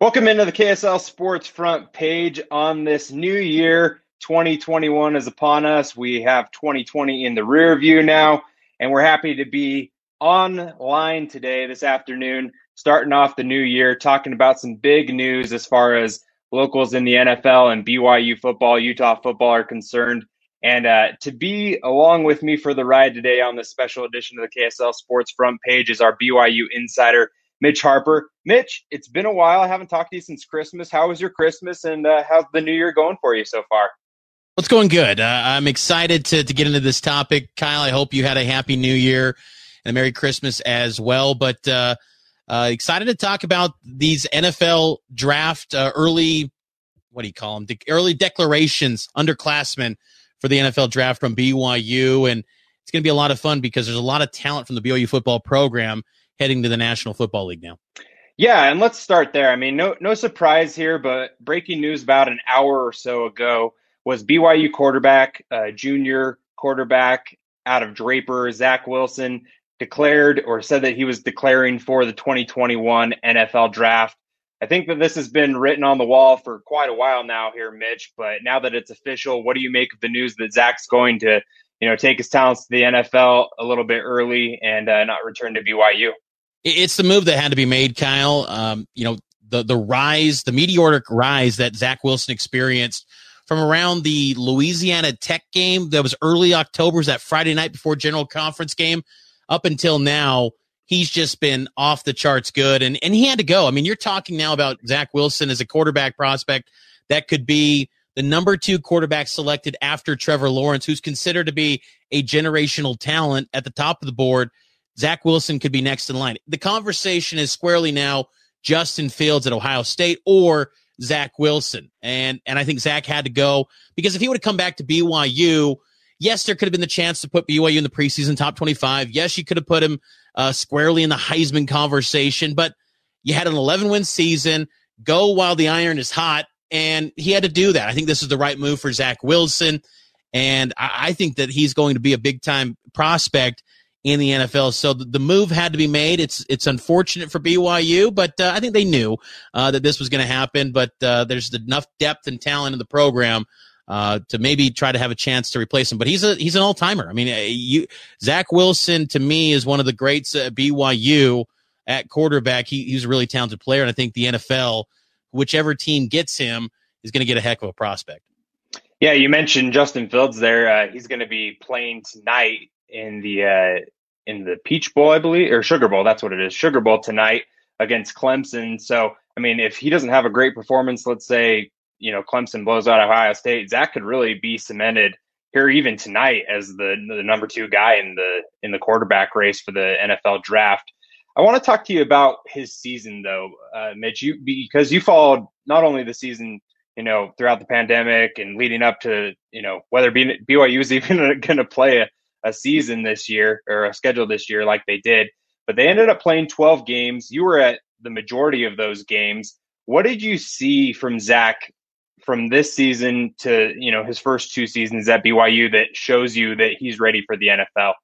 Welcome into the KSL Sports front page on this new year. 2021 is upon us. We have 2020 in the rear view now, and we're happy to be online today, this afternoon, starting off the new year, talking about some big news as far as locals in the NFL and BYU football, Utah football are concerned. And uh, to be along with me for the ride today on this special edition of the KSL Sports front page is our BYU insider, Mitch Harper. Mitch, it's been a while. I haven't talked to you since Christmas. How was your Christmas and uh, how's the new year going for you so far? What's going good? Uh, I'm excited to, to get into this topic. Kyle, I hope you had a happy new year and a Merry Christmas as well. But uh, uh, excited to talk about these NFL draft uh, early, what do you call them? De- early declarations, underclassmen for the NFL draft from BYU. And it's going to be a lot of fun because there's a lot of talent from the BYU football program heading to the National Football League now. Yeah, and let's start there. I mean, no no surprise here, but breaking news about an hour or so ago was BYU quarterback, uh, junior quarterback out of Draper, Zach Wilson, declared or said that he was declaring for the 2021 NFL draft. I think that this has been written on the wall for quite a while now here, Mitch. But now that it's official, what do you make of the news that Zach's going to, you know, take his talents to the NFL a little bit early and uh, not return to BYU? It's the move that had to be made, Kyle. Um, you know, the the rise, the meteoric rise that Zach Wilson experienced from around the Louisiana Tech game that was early October, that Friday night before General Conference game, up until now, he's just been off the charts good. And, and he had to go. I mean, you're talking now about Zach Wilson as a quarterback prospect that could be the number two quarterback selected after Trevor Lawrence, who's considered to be a generational talent at the top of the board. Zach Wilson could be next in line. The conversation is squarely now Justin Fields at Ohio State or Zach Wilson. And and I think Zach had to go because if he would have come back to BYU, yes, there could have been the chance to put BYU in the preseason top 25. Yes, you could have put him uh, squarely in the Heisman conversation, but you had an 11 win season, go while the iron is hot, and he had to do that. I think this is the right move for Zach Wilson. And I, I think that he's going to be a big time prospect in the NFL. So the, move had to be made. It's it's unfortunate for BYU, but uh, I think they knew uh, that this was going to happen. But uh, there's enough depth and talent in the program uh, to maybe try to have a chance to replace him. But he's a he's an all timer. I mean, uh, you, Zach Wilson to me is one of the greats at BYU at quarterback. He, he's a really talented player, and I think the NFL, whichever team gets him, is going to get a heck of a prospect. Yeah, you mentioned Justin Fields there. Uh, he's going to be playing tonight in the uh, in the Peach Bowl, I believe, or Sugar Bowl. That's what it is. Sugar Bowl tonight against Clemson. So, I mean, if he doesn't have a great performance, let's say you know Clemson blows out Ohio State, Zach could really be cemented here even tonight as the the number two guy in the in the quarterback race for the NFL draft. I want to talk to you about his season though, uh, Mitch, you because you followed not only the season you know throughout the pandemic and leading up to you know whether BYU is even going to play a a season this year or a schedule this year like they did, but they ended up playing 12 games. You were at the majority of those games. What did you see from Zach from this season to you know his first two seasons at BYU that shows you that he's ready for the NFL?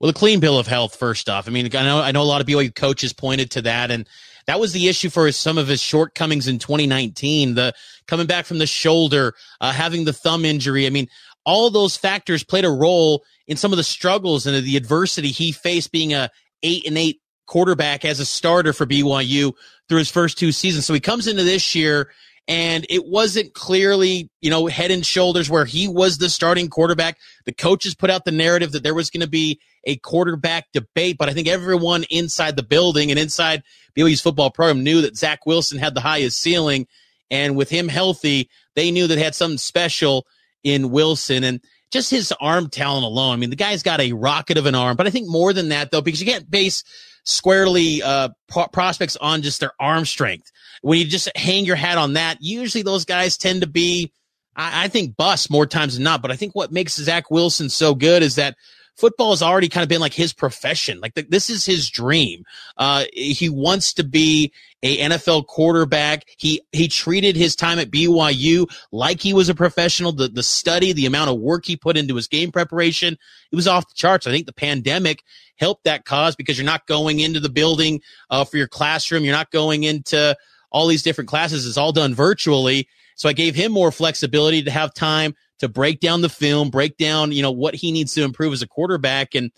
Well, the clean bill of health. First off, I mean, I know I know a lot of BYU coaches pointed to that, and that was the issue for some of his shortcomings in 2019. The coming back from the shoulder, uh, having the thumb injury. I mean, all those factors played a role in some of the struggles and the adversity he faced being a eight and eight quarterback as a starter for BYU through his first two seasons. So he comes into this year and it wasn't clearly, you know, head and shoulders where he was the starting quarterback. The coaches put out the narrative that there was going to be a quarterback debate, but I think everyone inside the building and inside BYU's football program knew that Zach Wilson had the highest ceiling, and with him healthy, they knew that had something special in Wilson and just his arm talent alone. I mean, the guy's got a rocket of an arm, but I think more than that though, because you can't base squarely uh, pro- prospects on just their arm strength. When you just hang your hat on that, usually those guys tend to be, I, I think, bust more times than not. But I think what makes Zach Wilson so good is that football has already kind of been like his profession. Like the, this is his dream. Uh, he wants to be a NFL quarterback. He he treated his time at BYU like he was a professional. The the study, the amount of work he put into his game preparation, it was off the charts. I think the pandemic helped that cause because you're not going into the building uh, for your classroom. You're not going into all these different classes. It's all done virtually. So I gave him more flexibility to have time to break down the film, break down, you know, what he needs to improve as a quarterback. And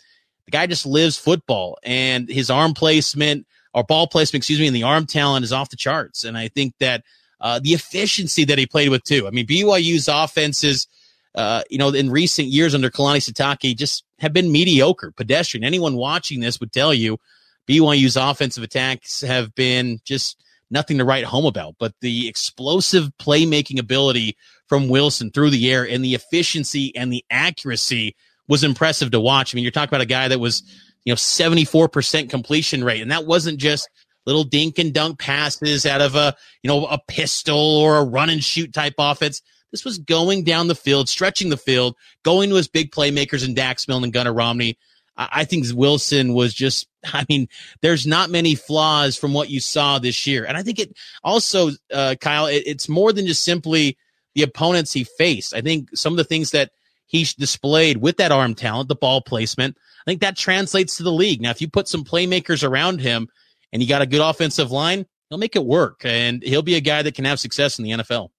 the guy just lives football and his arm placement or ball placement, excuse me, and the arm talent is off the charts. And I think that uh, the efficiency that he played with too. I mean, BYU's offenses, uh, you know, in recent years under Kalani Sitake just have been mediocre, pedestrian. Anyone watching this would tell you BYU's offensive attacks have been just nothing to write home about. But the explosive playmaking ability from Wilson through the air and the efficiency and the accuracy was impressive to watch. I mean, you're talking about a guy that was, you know, 74% completion rate. And that wasn't just little dink and dunk passes out of a, you know, a pistol or a run and shoot type offense. This was going down the field, stretching the field, going to his big playmakers in Dax Milne and Gunnar Romney. I think Wilson was just, I mean, there's not many flaws from what you saw this year. And I think it also, uh, Kyle, it, it's more than just simply the opponents he faced. I think some of the things that he displayed with that arm talent, the ball placement, I think that translates to the league. Now, if you put some playmakers around him and you got a good offensive line, he'll make it work and he'll be a guy that can have success in the NFL.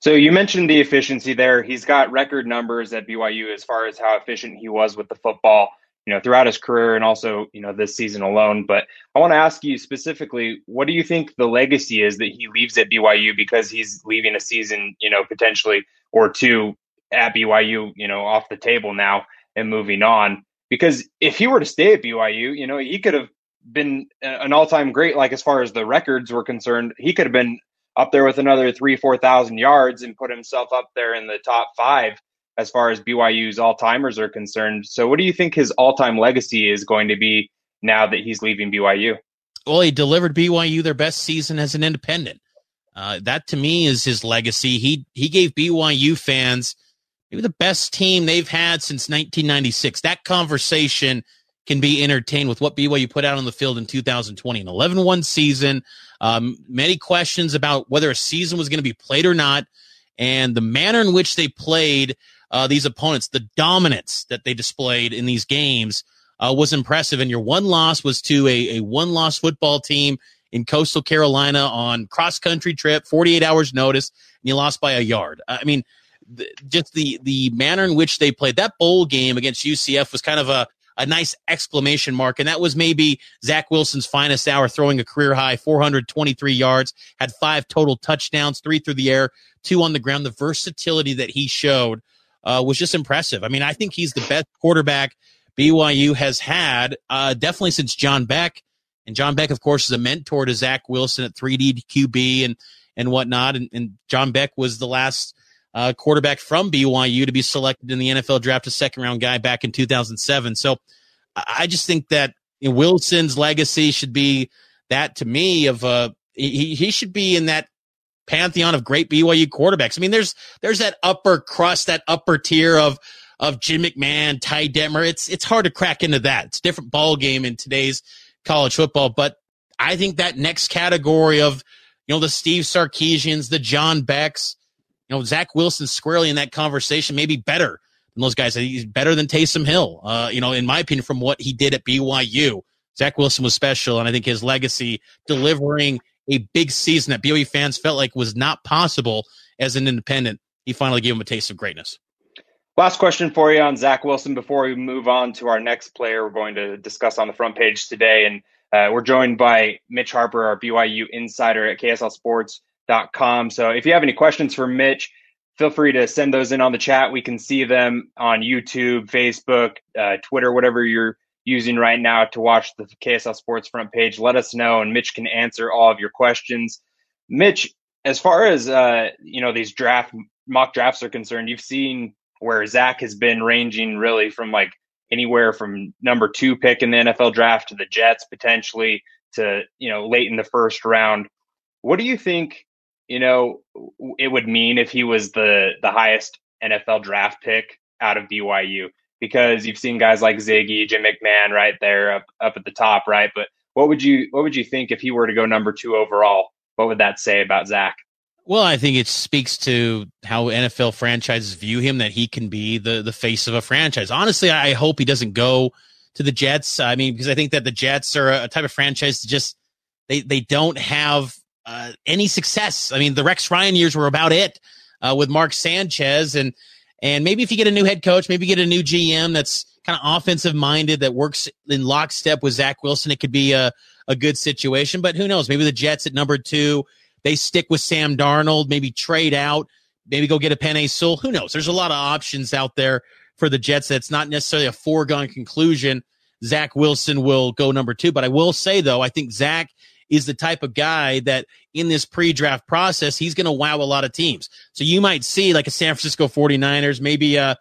So you mentioned the efficiency there. He's got record numbers at BYU as far as how efficient he was with the football you know, throughout his career and also, you know, this season alone. But I want to ask you specifically, what do you think the legacy is that he leaves at BYU because he's leaving a season, you know, potentially or two at BYU, you know, off the table now and moving on? Because if he were to stay at BYU, you know, he could have been an all-time great. Like as far as the records were concerned, he could have been up there with another three, four thousand yards and put himself up there in the top five as far as BYU's all timers are concerned. So, what do you think his all time legacy is going to be now that he's leaving BYU? Well, he delivered BYU their best season as an independent. Uh, that to me is his legacy. He he gave BYU fans maybe the best team they've had since 1996. That conversation can be entertained with what BYU put out on the field in 2020, an 11-1 season. Um, many questions about whether a season was going to be played or not, and the manner in which they played uh, these opponents, the dominance that they displayed in these games uh, was impressive. And your one loss was to a, a one loss football team in coastal Carolina on cross country trip, 48 hours notice, and you lost by a yard. I mean, th- just the, the manner in which they played that bowl game against UCF was kind of a, a nice exclamation mark. And that was maybe Zach Wilson's finest hour, throwing a career high 423 yards, had five total touchdowns, three through the air, two on the ground. The versatility that he showed uh, was just impressive. I mean, I think he's the best quarterback BYU has had, uh, definitely since John Beck. And John Beck, of course, is a mentor to Zach Wilson at 3D QB and and whatnot. And, and John Beck was the last uh, quarterback from BYU to be selected in the NFL draft, a second round guy back in 2007. So I just think that you know, Wilson's legacy should be that to me of uh, he he should be in that pantheon of great BYU quarterbacks. I mean, there's there's that upper crust, that upper tier of of Jim McMahon, Ty Detmer. It's it's hard to crack into that. It's a different ball game in today's college football. But I think that next category of you know the Steve Sarkisians, the John Becks, know Zach Wilson squarely in that conversation, maybe better than those guys. He's better than Taysom Hill. Uh, you know, in my opinion, from what he did at BYU. Zach Wilson was special, and I think his legacy delivering a big season that BYU fans felt like was not possible as an independent. He finally gave him a taste of greatness. Last question for you on Zach Wilson before we move on to our next player we're going to discuss on the front page today. And uh, we're joined by Mitch Harper, our BYU insider at KSL Sports. Com. So if you have any questions for Mitch, feel free to send those in on the chat. We can see them on YouTube, Facebook, uh, Twitter, whatever you're using right now to watch the KSL Sports front page. Let us know, and Mitch can answer all of your questions. Mitch, as far as uh, you know, these draft mock drafts are concerned, you've seen where Zach has been ranging really from like anywhere from number two pick in the NFL draft to the Jets potentially to you know late in the first round. What do you think? You know, it would mean if he was the the highest NFL draft pick out of BYU because you've seen guys like Ziggy, Jim McMahon, right there up up at the top, right? But what would you what would you think if he were to go number two overall? What would that say about Zach? Well, I think it speaks to how NFL franchises view him that he can be the the face of a franchise. Honestly, I hope he doesn't go to the Jets. I mean, because I think that the Jets are a type of franchise that just they they don't have uh, any success. I mean, the Rex Ryan years were about it uh, with Mark Sanchez, and and maybe if you get a new head coach, maybe get a new GM that's kind of offensive minded that works in lockstep with Zach Wilson, it could be a a good situation. But who knows? Maybe the Jets at number two they stick with Sam Darnold, maybe trade out, maybe go get a Penei Sewell. Who knows? There's a lot of options out there for the Jets. That's not necessarily a foregone conclusion. Zach Wilson will go number two. But I will say, though, I think Zach is the type of guy that in this pre-draft process, he's going to wow a lot of teams. So you might see like a San Francisco 49ers, maybe uh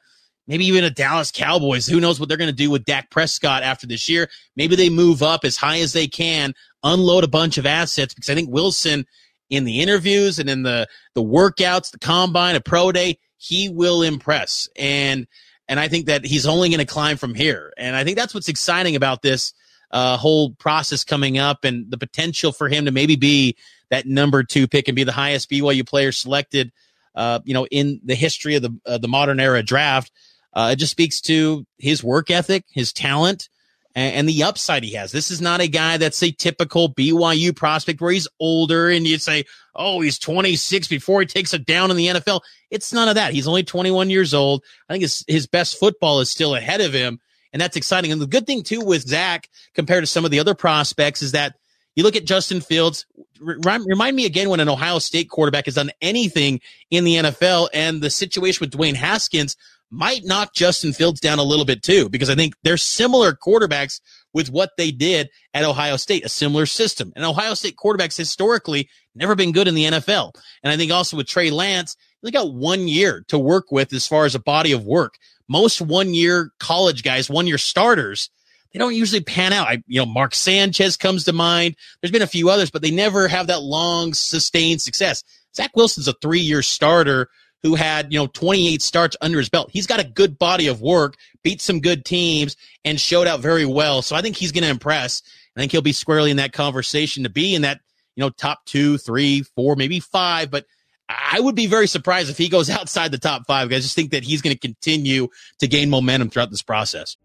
maybe even a Dallas Cowboys. Who knows what they're going to do with Dak Prescott after this year? Maybe they move up as high as they can, unload a bunch of assets because I think Wilson – in the interviews and in the the workouts, the combine, a pro day, he will impress. And and I think that he's only going to climb from here. And I think that's what's exciting about this uh, whole process coming up and the potential for him to maybe be that number two pick and be the highest BYU player selected. Uh, you know, in the history of the uh, the modern era draft, uh, it just speaks to his work ethic, his talent, and, and, the upside he has. This is not a guy that's a typical BYU prospect where he's older and you say, oh, he's 26 before he takes it down in the NFL. It's none of that. He's only 21 years old. I think his, his best football is still ahead of him. And that's exciting. And the good thing too with Zach compared to some of the other prospects is that you look at Justin Fields. Remind me again when an Ohio State quarterback has done anything in the NFL, and the situation with Dwayne Haskins might knock Justin Fields down a little bit too, because I think they're similar quarterbacks with what they did at Ohio State, a similar system. And Ohio State quarterbacks historically never been good in the NFL. And I think also with Trey Lance, they got one year to work with as far as a body of work. Most one year college guys, one year starters, they don't usually pan out. I, you know, Mark Sanchez comes to mind. There's been a few others, but they never have that long sustained success. Zach Wilson's a three year starter who had, you know, 28 starts under his belt. He's got a good body of work, beat some good teams, and showed out very well. So I think he's going to impress. I think he'll be squarely in that conversation to be in that, you know, top two, three, four, maybe five. But I would be very surprised if he goes outside the top five. I just think that he's going to continue to gain momentum throughout this process.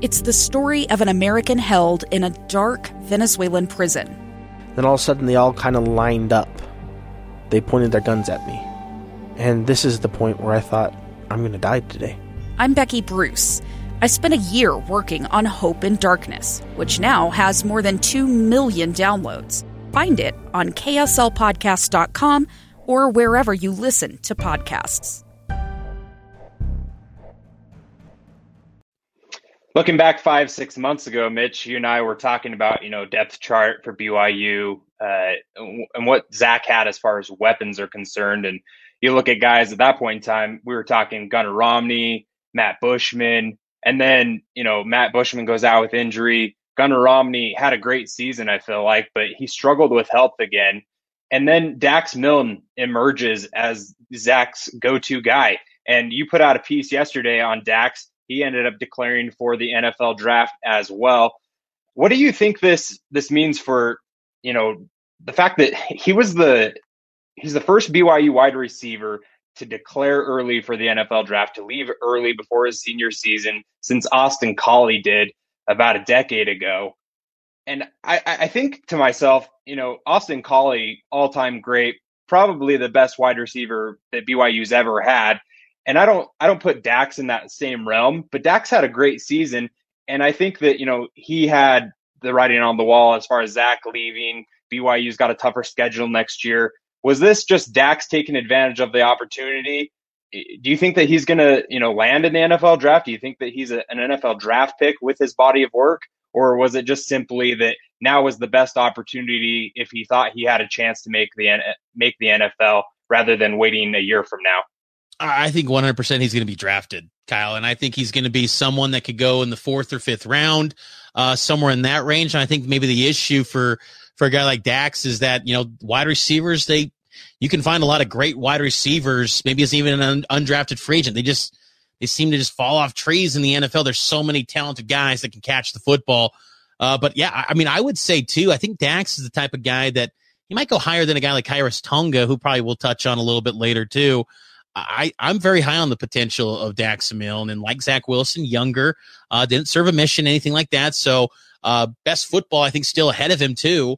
It's the story of an American held in a dark Venezuelan prison. Then all of a sudden, they all kind of lined up. They pointed their guns at me. And this is the point where I thought, I'm going to die today. I'm Becky Bruce. I spent a year working on Hope in Darkness, which now has more than 2 million downloads. Find it on kslpodcast.com or wherever you listen to podcasts. Looking back five, six months ago, Mitch, you and I were talking about, you know, depth chart for BYU uh, and what Zach had as far as weapons are concerned. And you look at guys at that point in time, we were talking Gunnar Romney, Matt Bushman, and then, you know, Matt Bushman goes out with injury. Gunnar Romney had a great season, I feel like, but he struggled with health again. And then Dax Milne emerges as Zach's go to guy. And you put out a piece yesterday on Dax. He ended up declaring for the NFL draft as well. What do you think this this means for, you know, the fact that he was the he's the first BYU wide receiver to declare early for the NFL draft, to leave early before his senior season since Austin Collie did about a decade ago. And I, I think to myself, you know, Austin Collie, all time great, probably the best wide receiver that BYU's ever had. And I don't I don't put Dax in that same realm, but Dax had a great season. And I think that, you know, he had the writing on the wall as far as Zach leaving. BYU's got a tougher schedule next year. Was this just Dax taking advantage of the opportunity? Do you think that he's going to, you know, land in the NFL draft? Do you think that he's a, an NFL draft pick with his body of work, or was it just simply that now was the best opportunity if he thought he had a chance to make the make the NFL rather than waiting a year from now? I think 100% he's going to be drafted, Kyle. And I think he's going to be someone that could go in the fourth or fifth round, uh, somewhere in that range. And I think maybe the issue for, for a guy like Dax is that, you know, wide receivers, they, you can find a lot of great wide receivers. Maybe it's even an undrafted free agent. They just, they seem to just fall off trees in the NFL. There's so many talented guys that can catch the football. Uh, but yeah, I mean, I would say too, I think Dax is the type of guy that he might go higher than a guy like Khyiris Tonga, who probably we'll touch on a little bit later too. I, I'm very high on the potential of Dax Milne and like Zach Wilson, younger, uh, didn't serve a mission, anything like that. So, uh, best football, I think, still ahead of him too.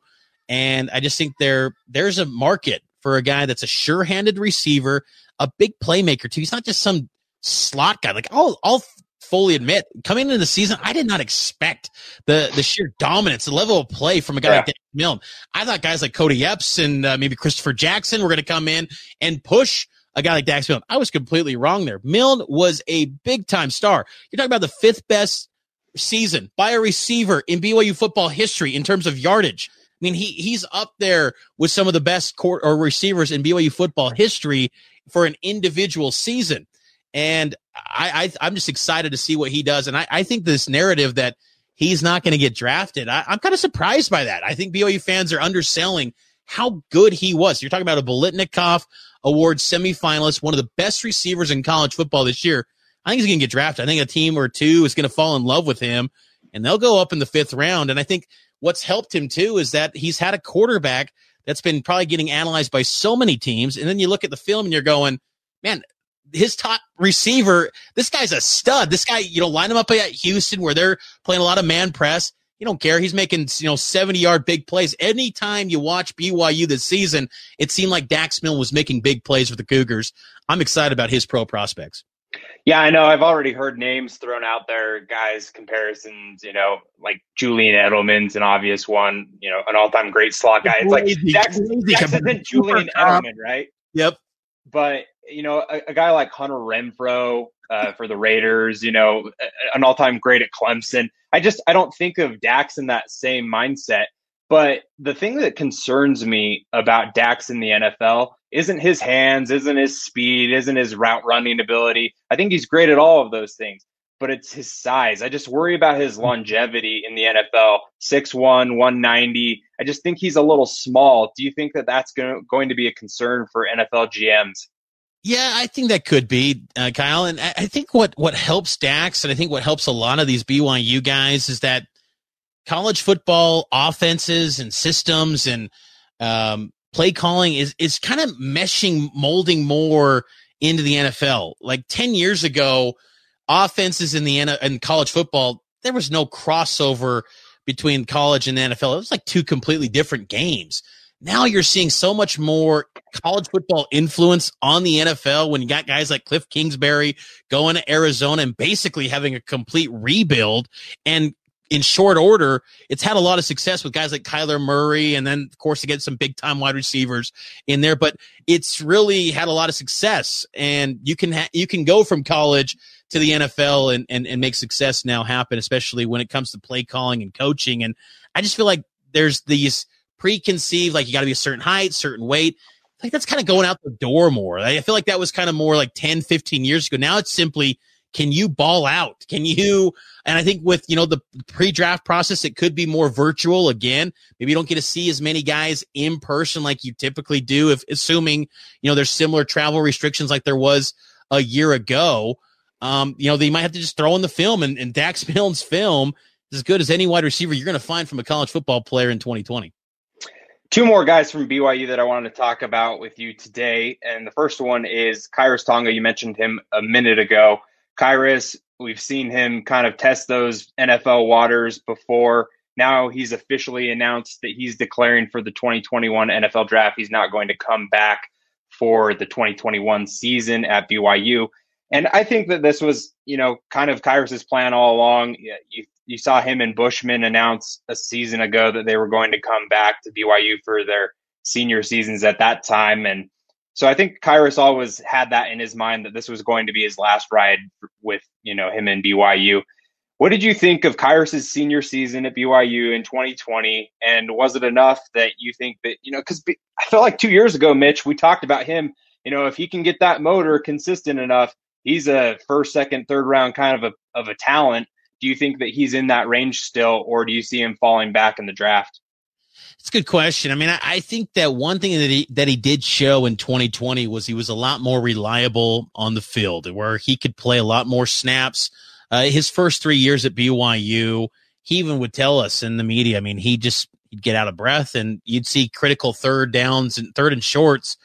And I just think there there's a market for a guy that's a sure-handed receiver, a big playmaker too. He's not just some slot guy. Like I'll I'll fully admit, coming into the season, I did not expect the the sheer dominance, the level of play from a guy yeah. like Dax Milne. I thought guys like Cody Epps and uh, maybe Christopher Jackson were going to come in and push a guy like Dax Milne. I was completely wrong there. Milne was a big time star. You're talking about the fifth best season by a receiver in BYU football history in terms of yardage. I mean, he he's up there with some of the best court or receivers in BYU football history for an individual season. And I, I am just excited to see what he does. And I, I think this narrative that he's not going to get drafted, I, I'm kind of surprised by that. I think BYU fans are underselling how good he was. You're talking about a Biletnikoff, Award semifinalist, one of the best receivers in college football this year. I think he's going to get drafted. I think a team or two is going to fall in love with him and they'll go up in the fifth round. And I think what's helped him too is that he's had a quarterback that's been probably getting analyzed by so many teams. And then you look at the film and you're going, man, his top receiver, this guy's a stud. This guy, you know, line him up at Houston where they're playing a lot of man press. You don't care. He's making, you know, 70 yard big plays. Anytime you watch BYU this season, it seemed like Dax Milne was making big plays for the Cougars. I'm excited about his pro prospects. Yeah, I know. I've already heard names thrown out there, guys, comparisons, you know, like Julian Edelman's an obvious one, you know, an all time great slot guy. It's like Dax, Dax isn't Julian Edelman, right? Yep. But, you know, a, a guy like Hunter Renfrow uh, for the Raiders, you know, an all time great at Clemson. I just, I don't think of Dax in that same mindset. But the thing that concerns me about Dax in the NFL isn't his hands, isn't his speed, isn't his route running ability. I think he's great at all of those things, but it's his size. I just worry about his longevity in the NFL 6'1, 190. I just think he's a little small. Do you think that that's going to be a concern for NFL GMs? Yeah, I think that could be uh, Kyle, and I, I think what what helps Dax, and I think what helps a lot of these BYU guys is that college football offenses and systems and um, play calling is is kind of meshing, molding more into the NFL. Like ten years ago, offenses in the in college football, there was no crossover between college and NFL. It was like two completely different games. Now you're seeing so much more college football influence on the NFL when you got guys like Cliff Kingsbury going to Arizona and basically having a complete rebuild. And in short order, it's had a lot of success with guys like Kyler Murray, and then of course get some big time wide receivers in there. But it's really had a lot of success, and you can ha- you can go from college to the NFL and, and and make success now happen, especially when it comes to play calling and coaching. And I just feel like there's these preconceived, like you got to be a certain height, certain weight. Like that's kind of going out the door more. I feel like that was kind of more like 10, 15 years ago. Now it's simply, can you ball out? Can you, and I think with, you know, the pre draft process, it could be more virtual again. Maybe you don't get to see as many guys in person like you typically do, if assuming, you know, there's similar travel restrictions like there was a year ago. Um, you know, they might have to just throw in the film and, and Dax Milne's film is as good as any wide receiver you're going to find from a college football player in 2020. Two more guys from BYU that I wanted to talk about with you today. And the first one is Khyiris Tonga. You mentioned him a minute ago. Khyiris, we've seen him kind of test those NFL waters before. Now he's officially announced that he's declaring for the 2021 NFL draft. He's not going to come back for the 2021 season at BYU. And I think that this was, you know, kind of Khyiris's plan all along. You you saw him and Bushman announce a season ago that they were going to come back to BYU for their senior seasons at that time. And so I think Khyiris always had that in his mind that this was going to be his last ride with, you know, him and BYU. What did you think of Khyiris's senior season at BYU in 2020? And was it enough that you think that, you know, because I felt like two years ago, Mitch, we talked about him, you know, if he can get that motor consistent enough, he's a first, second, third round kind of a, of a talent. Do you think that he's in that range still, or do you see him falling back in the draft? It's a good question. I mean, I, I, think that one thing that he that he did show in 2020 was he was a lot more reliable on the field, where he could play a lot more snaps. Uh, his first three years at BYU, he even would tell us in the media. I mean, he just he'd get out of breath, and you'd see critical third downs and third and shorts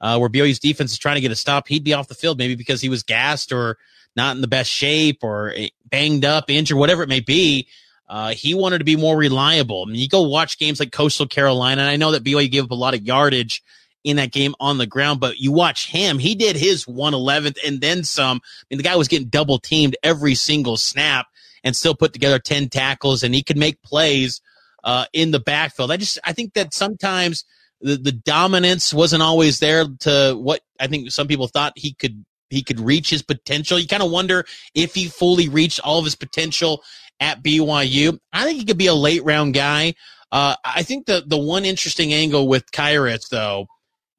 uh, where BYU's defense is trying to get a stop. He'd be off the field maybe because he was gassed or not in the best shape or eh, banged up, injured, whatever it may be. Uh, he wanted to be more reliable. I mean, you go watch games like Coastal Carolina, and I know that BYU gave up a lot of yardage in that game on the ground, but you watch him, he did his 111th and then some. I mean, the guy was getting double teamed every single snap and still put together 10 tackles, and he could make plays uh, in the backfield. I just, I think that sometimes the, the dominance wasn't always there to what I think some people thought he could he could reach his potential. You kind of wonder if he fully reached all of his potential at BYU. I think he could be a late round guy. Uh, I think the the one interesting angle with Khyiris though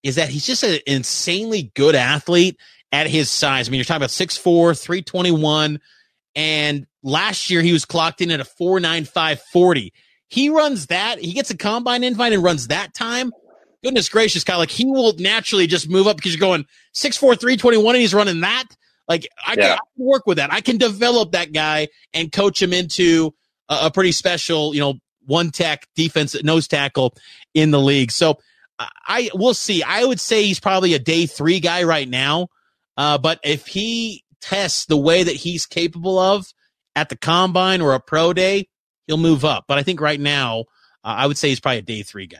is that he's just an insanely good athlete at his size. I mean, you're talking about 6'4", 321, and last year he was clocked in at a 4.95 40. He runs that, he gets a combine invite and runs that time. Goodness gracious, Kyle, like he will naturally just move up because you're going 6'4", 321 and he's running that. Like I, yeah. can, I, can, work with that. I can develop that guy and coach him into a, a pretty special, you know, one tech defense nose tackle in the league. So I we'll see. I would say he's probably a day three guy right now. Uh, but if he tests the way that he's capable of at the combine or a pro day, he'll move up. But I think right now, uh, I would say he's probably a day three guy.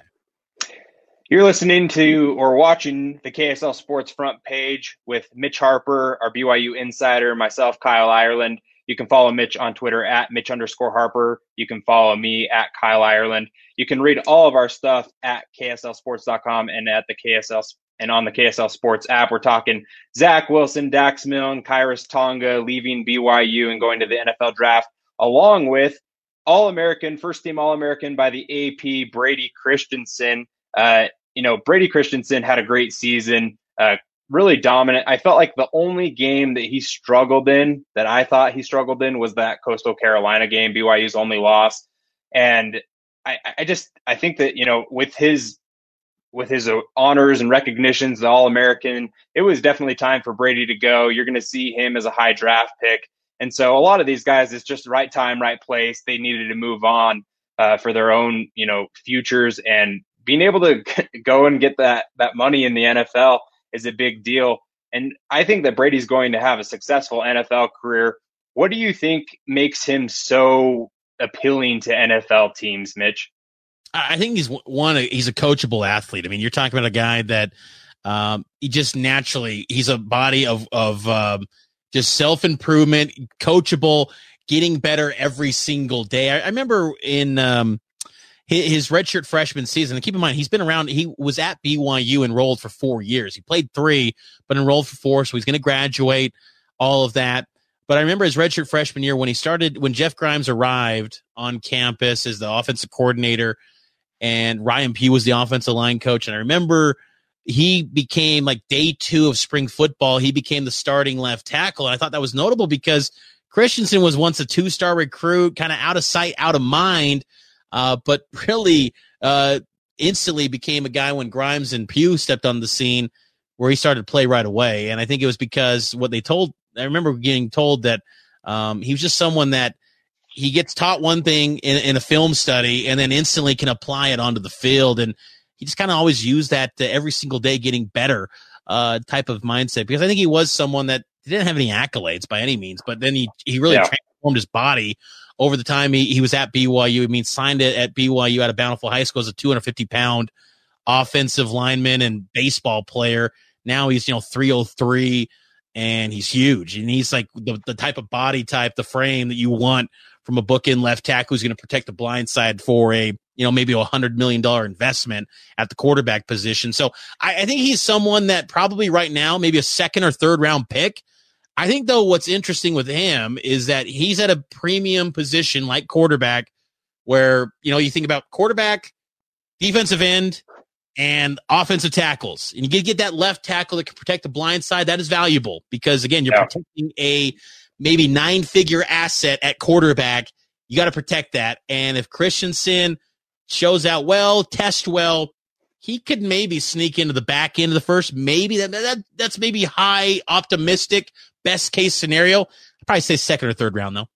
You're listening to or watching the KSL Sports front page with Mitch Harper, our BYU insider, myself, Kyle Ireland. You can follow Mitch on Twitter at Mitch underscore Harper. You can follow me at Kyle Ireland. You can read all of our stuff at KSLSports.com and at the KSL and on the KSL Sports app. We're talking Zach Wilson, Dax Milne, Khyiris Tonga leaving BYU and going to the NFL draft, along with All American, first team All American by the AP, Brady Christensen. Uh, you know, Brady Christensen had a great season, uh, really dominant. I felt like the only game that he struggled in, that I thought he struggled in, was that Coastal Carolina game, BYU's only loss. And I, I just, I think that, you know, with his, with his honors and recognitions, the All American, it was definitely time for Brady to go. You're going to see him as a high draft pick. And so a lot of these guys, it's just right time, right place. They needed to move on uh, for their own, you know, futures. And being able to go and get that that money in the NFL is a big deal. And I think that Brady's going to have a successful NFL career. What do you think makes him so appealing to NFL teams, Mitch? I think he's one. He's a coachable athlete. I mean, you're talking about a guy that um, he just naturally he's a body of of um, just self improvement, coachable, getting better every single day. I, I remember in um, his redshirt freshman season. And keep in mind, he's been around. He was at BYU enrolled for four years. He played three, but enrolled for four. So he's going to graduate. All of that. But I remember his redshirt freshman year when he started when Jeff Grimes arrived on campus as the offensive coordinator, and Ryan Pugh was the offensive line coach. And I remember he became like day two of spring football. He became the starting left tackle. And I thought that was notable because Christensen was once a two star recruit, kind of out of sight, out of mind uh, but really uh, instantly became a guy when Grimes and Pugh stepped on the scene where he started to play right away. And I think it was because what they told, I remember getting told that um, he was just someone that he gets taught one thing in, in a film study and then instantly can apply it onto the field. And he just kind of always used that every single day getting better uh, type of mindset because I think he was someone that didn't have any accolades by any means, but then he, he really yeah. transformed his body over the time he, he was at BYU. I mean, signed it at BYU at a Bountiful High School as a 250 pound offensive lineman and baseball player. Now he's, you know, 303 and he's huge. And he's like the, the type of body type, the frame that you want from a book in left tackle who's going to protect the blind side for a you know, maybe a hundred million dollar investment at the quarterback position. So I, I think he's someone that probably right now, maybe a second or third round pick. I think though, what's interesting with him is that he's at a premium position like quarterback, where you know you think about quarterback, defensive end, and offensive tackles. And you get that left tackle that can protect the blind side. That is valuable because again, you're yeah. protecting a maybe nine figure asset at quarterback. You got to protect that. And if Christensen shows out well, test well, he could maybe sneak into the back end of the first. Maybe that, that that's maybe high optimistic best case scenario. I'd probably say second or third round though.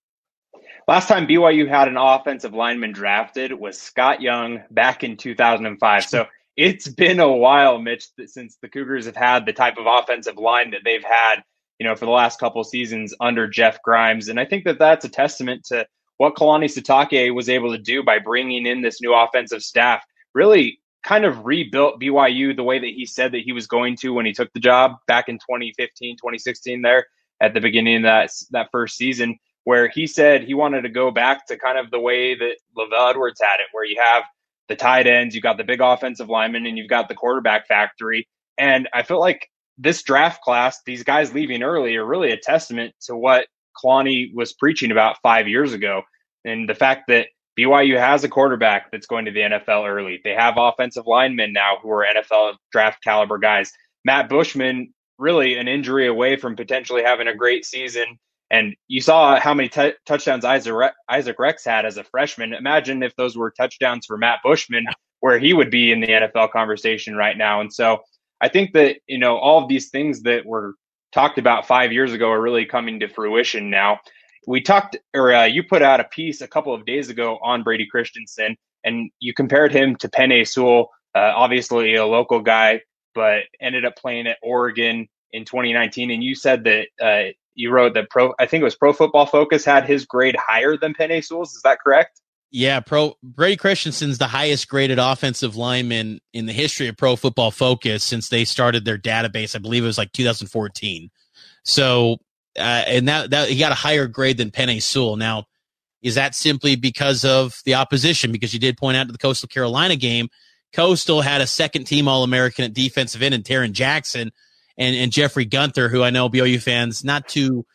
Last time BYU had an offensive lineman drafted was Scott Young back in 2005. So it's been a while, Mitch, since the Cougars have had the type of offensive line that they've had, you know, for the last couple seasons under Jeff Grimes. And I think that that's a testament to what Kalani Sitake was able to do by bringing in this new offensive staff. Really kind of rebuilt BYU the way that he said that he was going to when he took the job back in 2015, 2016 there at the beginning of that that first season where he said he wanted to go back to kind of the way that LaVell Edwards had it, where you have the tight ends, you've got the big offensive linemen, and you've got the quarterback factory. And I feel like this draft class, these guys leaving early, are really a testament to what Kalani was preaching about five years ago. And the fact that BYU has a quarterback that's going to the NFL early. They have offensive linemen now who are NFL draft caliber guys. Matt Bushman, really an injury away from potentially having a great season. And you saw how many t- touchdowns Isaac, Isaac Rex had as a freshman. Imagine if those were touchdowns for Matt Bushman, where he would be in the NFL conversation right now. And so I think that, you know, all of these things that were talked about five years ago are really coming to fruition now. We talked, or uh, you put out a piece a couple of days ago on Brady Christensen, and you compared him to Penei Sewell, uh, obviously a local guy, but ended up playing at Oregon in 2019. And you said that uh, you wrote that pro I think it was Pro Football Focus had his grade higher than Penei Sewell's. Is that correct? Yeah, pro Brady Christensen's the highest graded offensive lineman in the history of Pro Football Focus since they started their database. I believe it was like 2014. So, uh, and that that he got a higher grade than Penei Sewell. Now, is that simply because of the opposition? Because you did point out to the Coastal Carolina game, Coastal had a second team All American at defensive end and Tarron Jackson and, and Jeffrey Gunter, who I know BYU fans not too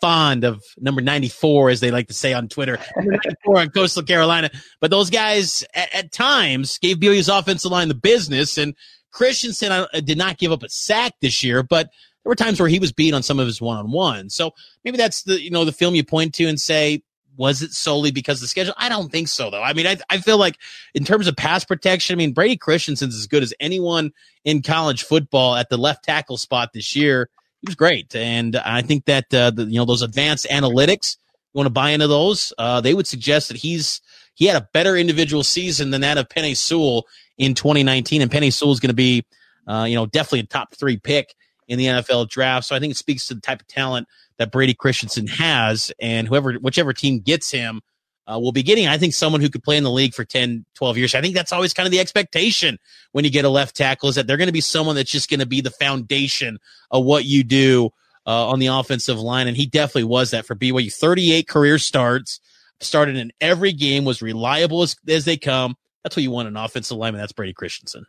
fond of number 94, as they like to say on Twitter, number 94 on Coastal Carolina. But those guys at, at times gave BYU's offensive line the business. And Christensen did not give up a sack this year, but there were times where he was beat on some of his one on one. So maybe that's the, you know, the film you point to and say, was it solely because of the schedule? I don't think so, though. I mean, I, I feel like in terms of pass protection, I mean, Brady Christensen's as good as anyone in college football at the left tackle spot this year. He was great. And I think that, uh, the, you know, those advanced analytics, you want to buy into those, uh, they would suggest that he's, he had a better individual season than that of Penei Sewell in 2019. And Penei Sewell is going to be, uh, you know, definitely a top three pick in the NFL draft. So I think it speaks to the type of talent that Brady Christensen has, and whoever, whichever team gets him, uh, will be getting, I think, someone who could play in the league for 10, 12 years. I think that's always kind of the expectation when you get a left tackle is that they're going to be someone that's just going to be the foundation of what you do uh, on the offensive line. And he definitely was that for BYU. 38 career starts, started in every game, was reliable as, as they come. That's what you want an offensive lineman. That's Brady Christensen.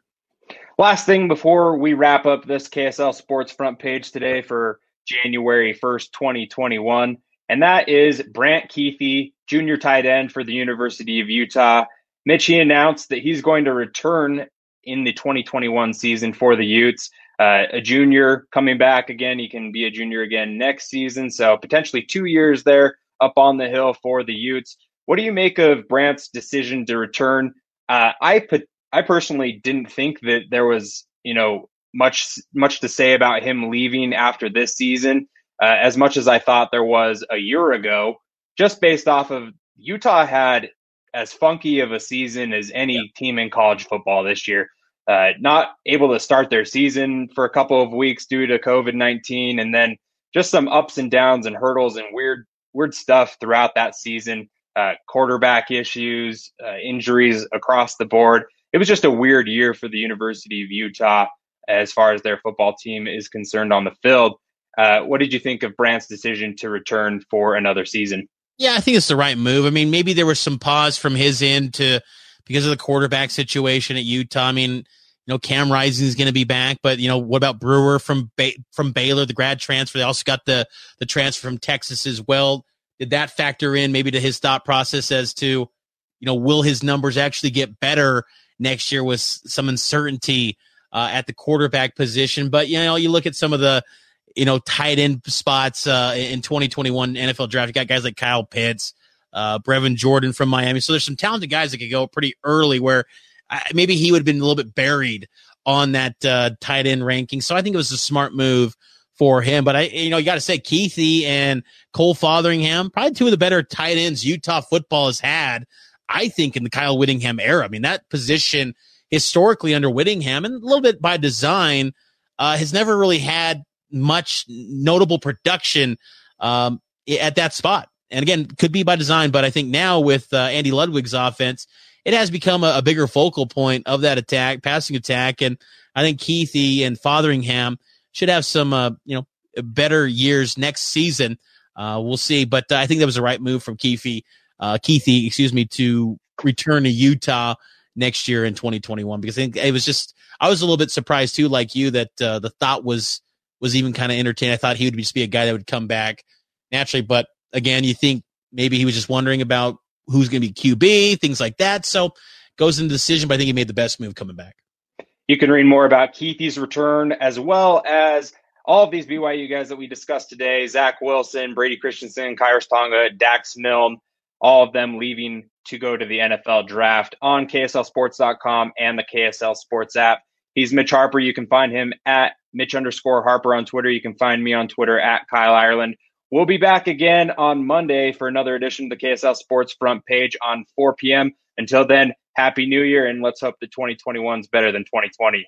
Last thing before we wrap up this KSL Sports front page today for January 1st, 2021. And that is Brant Kuithe, junior tight end for the University of Utah. Mitchie announced that he's going to return in the 2021 season for the Utes. Uh, a junior coming back again. He can be a junior again next season. So potentially two years there up on the hill for the Utes. What do you make of Brant's decision to return? Uh, I put, I personally didn't think that there was, you know, much much to say about him leaving after this season, uh, as much as I thought there was a year ago. Just based off of Utah had as funky of a season as any yeah. team in college football this year. Uh, not able to start their season for a couple of weeks due to COVID nineteen, and then just some ups and downs and hurdles and weird weird stuff throughout that season. Uh, quarterback issues, uh, injuries across the board. It was just a weird year for the University of Utah as far as their football team is concerned on the field. Uh, what did you think of Brant's decision to return for another season? Yeah, I think it's the right move. I mean, maybe there was some pause from his end to because of the quarterback situation at Utah. I mean, you know, Cam Rising is going to be back, but you know, what about Brewer from ba- from Baylor, the grad transfer? They also got the the transfer from Texas as well. Did that factor in maybe to his thought process as to, you know, will his numbers actually get better next year with some uncertainty uh, at the quarterback position? But you know, you look at some of the you know tight end spots uh, in 2021 NFL draft. You got guys like Kyle Pitts, uh, Brevin Jordan from Miami. So there's some talented guys that could go pretty early where uh, maybe he would have been a little bit buried on that uh, tight end ranking. So I think it was a smart move for him. But I, you know, you got to say Kuithe and Cole Fotheringham, probably two of the better tight ends Utah football has had. I think in the Kyle Whittingham era. I mean, that position historically under Whittingham and a little bit by design uh, has never really had much notable production um, at that spot. And again, could be by design, but I think now with uh, Andy Ludwig's offense, it has become a, a, bigger focal point of that attack, passing attack. And I think Kuithe and Fotheringham should have some, uh, you know, better years next season. Uh, we'll see. But I think that was the right move from Kuithe, uh, Kuithe, excuse me, to return to Utah next year in 2021 because it was just, I was a little bit surprised too, like you, that uh, the thought was, was even kind of entertained. I thought he would just be a guy that would come back naturally, but again, you think maybe he was just wondering about who's going to be QB, things like that. So goes into decision, but I think he made the best move coming back. You can read more about Kuithe's return as well as all of these BYU guys that we discussed today Zach Wilson, Brady Christensen, Khyiris Tonga, Dax Milne, all of them leaving to go to the NFL draft on KSLSports.com and the KSL Sports app. He's Mitch Harper. You can find him at Mitch underscore Harper on Twitter. You can find me on Twitter at Kyle Ireland. We'll be back again on Monday for another edition of the KSL Sports Front Page on 4 p.m. Until then, Happy New Year, and let's hope the 2021 is better than 2020.